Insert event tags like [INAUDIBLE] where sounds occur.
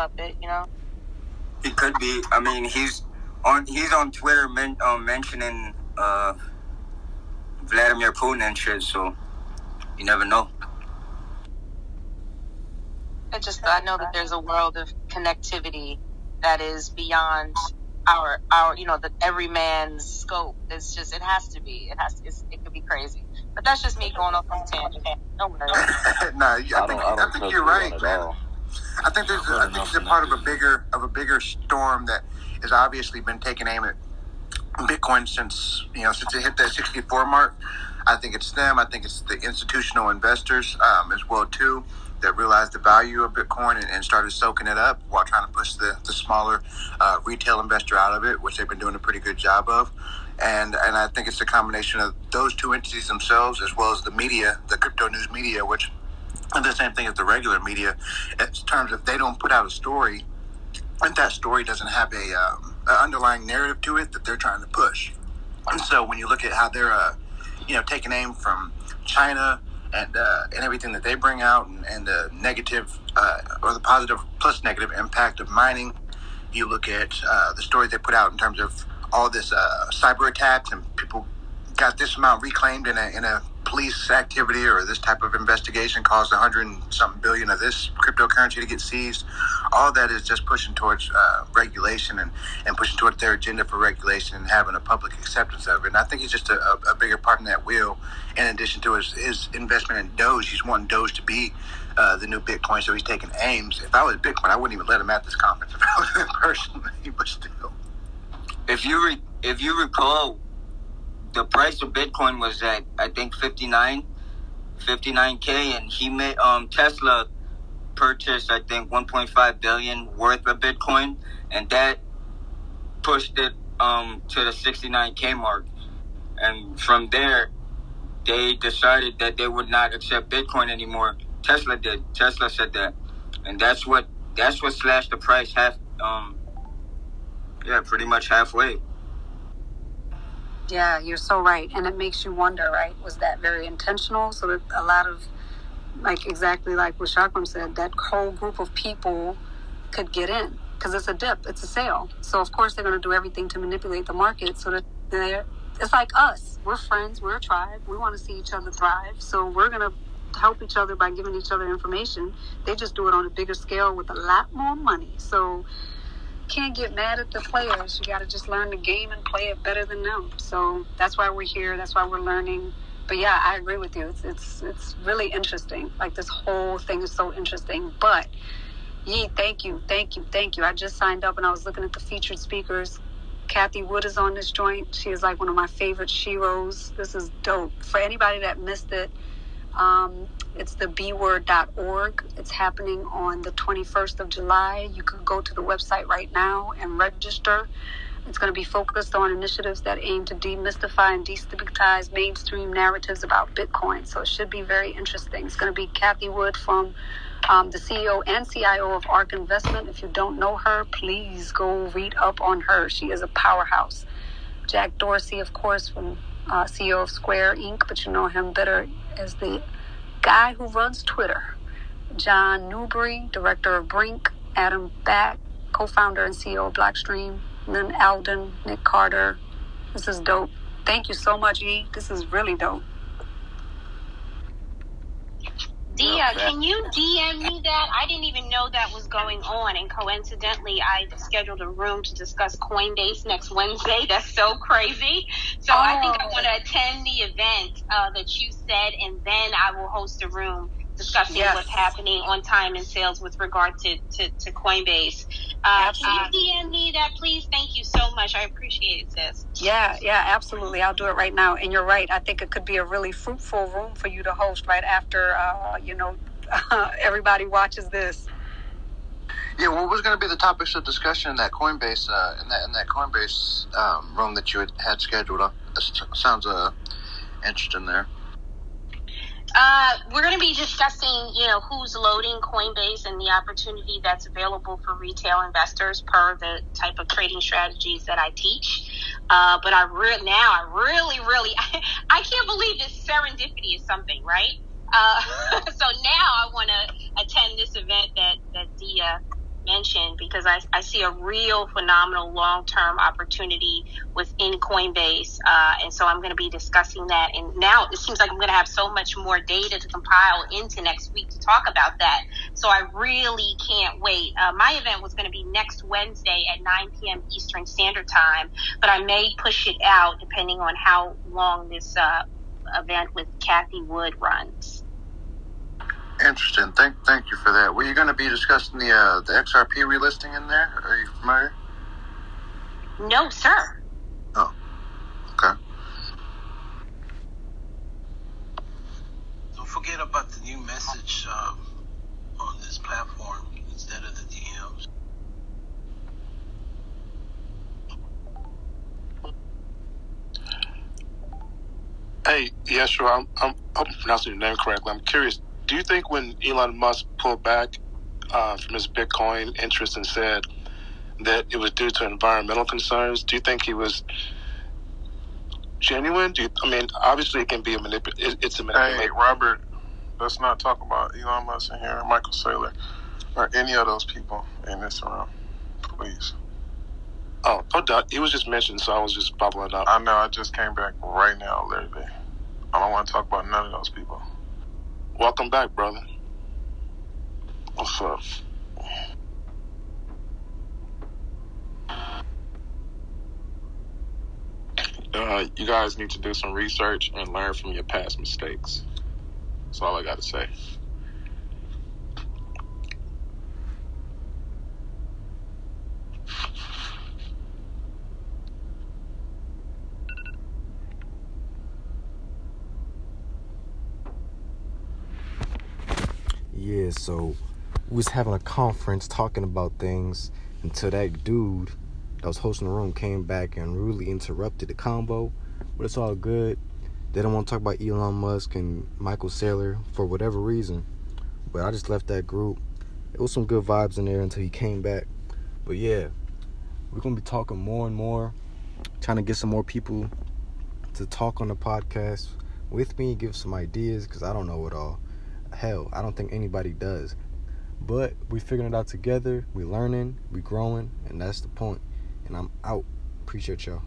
puppet, you know. He could be. I mean, he's on. He's on Twitter men, um, mentioning uh, Vladimir Putin and shit. So you never know. I just I know that there's a world of connectivity that is beyond our our you know the every man's scope. It's just it has to be. It has to, it could be crazy. But that's just me going off on a tangent. Don't worry. [LAUGHS] nah, I think I, I think you're right, man. I think there's I think it's a part of a bigger of a bigger storm that has obviously been taking aim at Bitcoin since you know since it hit that 64 mark. I think it's them. I think it's the institutional investors um, as well too that realized the value of Bitcoin and, and, started soaking it up while trying to push the, the smaller uh, retail investor out of it, which they've been doing a pretty good job of. And and I think it's a combination of those two entities themselves as well as the media, the crypto news media, which same thing as the regular media in terms of they don't put out a story and that story doesn't have a um, underlying narrative to it that they're trying to push. And so when you look at how they're, uh, you know, taking aim from China and uh, and everything that they bring out, and, and the negative uh, or the positive plus negative impact of mining, you look at uh, the stories they put out in terms of all this uh, cyber attacks and people got this amount reclaimed in a in a police activity or this type of investigation caused a hundred and something billion of this cryptocurrency to get seized. All that is just pushing towards uh, regulation and, and pushing towards their agenda for regulation and having a public acceptance of it. And I think he's just a, a bigger part in that wheel. In addition to his, his investment in Doge, he's wanting Doge to be uh, the new Bitcoin, so he's taking aims. If I was Bitcoin, I wouldn't even let him at this conference [LAUGHS] if I was him personally, but still. If you re- if you recall, the price of Bitcoin was at I think 59, 59k, and he made um Tesla purchased I think 1.5 billion worth of Bitcoin, and that pushed it um to the 69k mark, and from there they decided that they would not accept Bitcoin anymore. Tesla did. Tesla said that, and that's what that's what slashed the price half. Um, yeah, pretty much halfway. Yeah, you're so right. And it makes you wonder, right? Was that very intentional? So that a lot of, like exactly like what Chakram said, that whole group of people could get in because it's a dip, it's a sale. So of course they're going to do everything to manipulate the market so that they're. It's like us. We're friends. We're a tribe. We want to see each other thrive. So we're going to help each other by giving each other information. They just do it on a bigger scale with a lot more money. So can't get mad at the players. You got to just learn the game and play it better than them. So that's why we're here. That's why we're learning. But yeah, I agree with you. It's it's it's really interesting. Like this whole thing is so interesting. But Yee, thank you, thank you, thank you. I just signed up and I was looking at the featured speakers. Cathie Wood is on this joint. She is like one of my favorite sheroes. This is dope. For anybody that missed it, um, it's the bword.org. It's happening on the 21st of July. You can go to the website right now and register. It's going to be focused on initiatives that aim to demystify and destigmatize mainstream narratives about Bitcoin. So it should be very interesting. It's going to be Cathie Wood from um, the CEO and CIO of ARK Investment. If you don't know her, please go read up on her. She is a powerhouse. Jack Dorsey, of course, from uh, CEO of Square Inc., but you know him better as the guy who runs Twitter, John Newbery, director of Brink, Adam Back, co founder and CEO of Blockstream, Lyn Alden, Nick Carter. This is dope. Thank you so much, E. This is really dope. Dia, can you DM me that? I didn't even know that was going on. And coincidentally, I scheduled a room to discuss Coinbase next Wednesday. [LAUGHS] That's so crazy. So oh. I think I want to attend the event uh, that you said, and then I will host a room discussing yes. what's happening on time and sales with regard to, to, to Coinbase. Uh, can you DM me that, please? Thank you so much. I appreciate it, sis. Yeah, yeah, absolutely. I'll do it right now. And you're right. I think it could be a really fruitful room for you to host right after, uh, you know, [LAUGHS] everybody watches this. Yeah, what was going to be the topics of discussion in that Coinbase uh, in that in that Coinbase um, room that you had, had scheduled? Uh, sounds uh, interesting there. Uh, we're going to be discussing, you know, who's loading Coinbase and the opportunity that's available for retail investors per the type of trading strategies that I teach. Uh, but I re- now I really, really, I, [LAUGHS] I can't believe this serendipity is something, right? Uh, [LAUGHS] so now I want to attend this event that that Dia mentioned because I, I see a real phenomenal long term opportunity within Coinbase. Uh, and so I'm going to be discussing that. And now it seems like I'm going to have so much more data to compile into next week to talk about that. So I really can't wait. Uh, my event was going to be next Wednesday at 9 p.m. Eastern Standard Time, but I may push it out depending on how long this uh, event with Cathie Wood runs. Interesting. Thank thank you for that. Were you going to be discussing the uh, the XRP relisting in there? Are you familiar? No, sir. Oh, okay. Don't forget about the new message um, on this platform instead of the DMs. Hey, yeah, sure. I'm, I'm, I'm pronouncing your name correctly. I'm curious do you think when Elon Musk pulled back uh, from his Bitcoin interest and said that it was due to environmental concerns, do you think he was genuine? Do you, I mean, obviously it can be a manipulation. It's a manipulation. Hey, Robert, let's not talk about Elon Musk in here, Michael Saylor, or any of those people in this room, please. Oh. He was just mentioned, so I was just bubbling up. I know. I just came back right now, literally. I don't want to talk about none of those people. Welcome back, brother. What's up? Uh, you guys need to do some research and learn from your past mistakes. That's all I got to say. Yeah, so we was having a conference talking about things until that dude that was hosting the room came back and really interrupted the combo. But it's all good. They don't want to talk about Elon Musk and Michael Saylor for whatever reason. But I just left that group. It was some good vibes in there until he came back. But yeah, we're gonna be talking more and more, trying to get some more people to talk on the podcast with me, give some ideas, because I don't know it all. Hell, I don't think anybody does. But we figuring it out together. We learning, we growing, and that's the point. And I'm out. Appreciate y'all.